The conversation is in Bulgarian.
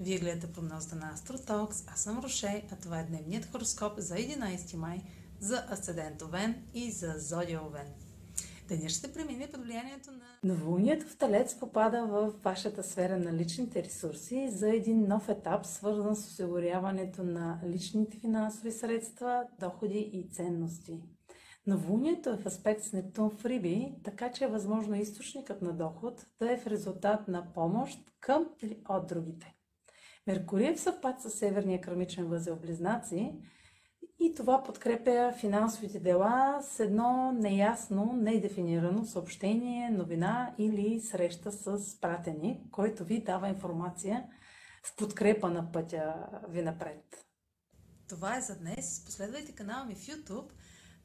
Вие гледате прогнозата на Астротокс, аз съм Роше, а това е дневният хороскоп за 11 май за Асцендент Овен и за Зодия Овен. Деня ще премине под влиянието на... Новолунието в Талец попада в вашата сфера на личните ресурси за един нов етап, свързан с осигуряването на личните финансови средства, доходи и ценности. Новолунието е в аспект с Нептун в Риби, така че е възможно източникът на доход да е в резултат на помощ към или от другите. Меркурий е в съвпад с Северния кърмичен възел Близнаци и това подкрепя финансовите дела с едно неясно, недефинирано съобщение, новина или среща с пратеник, който ви дава информация в подкрепа на пътя ви напред. Това е за днес. Последвайте канала ми в YouTube,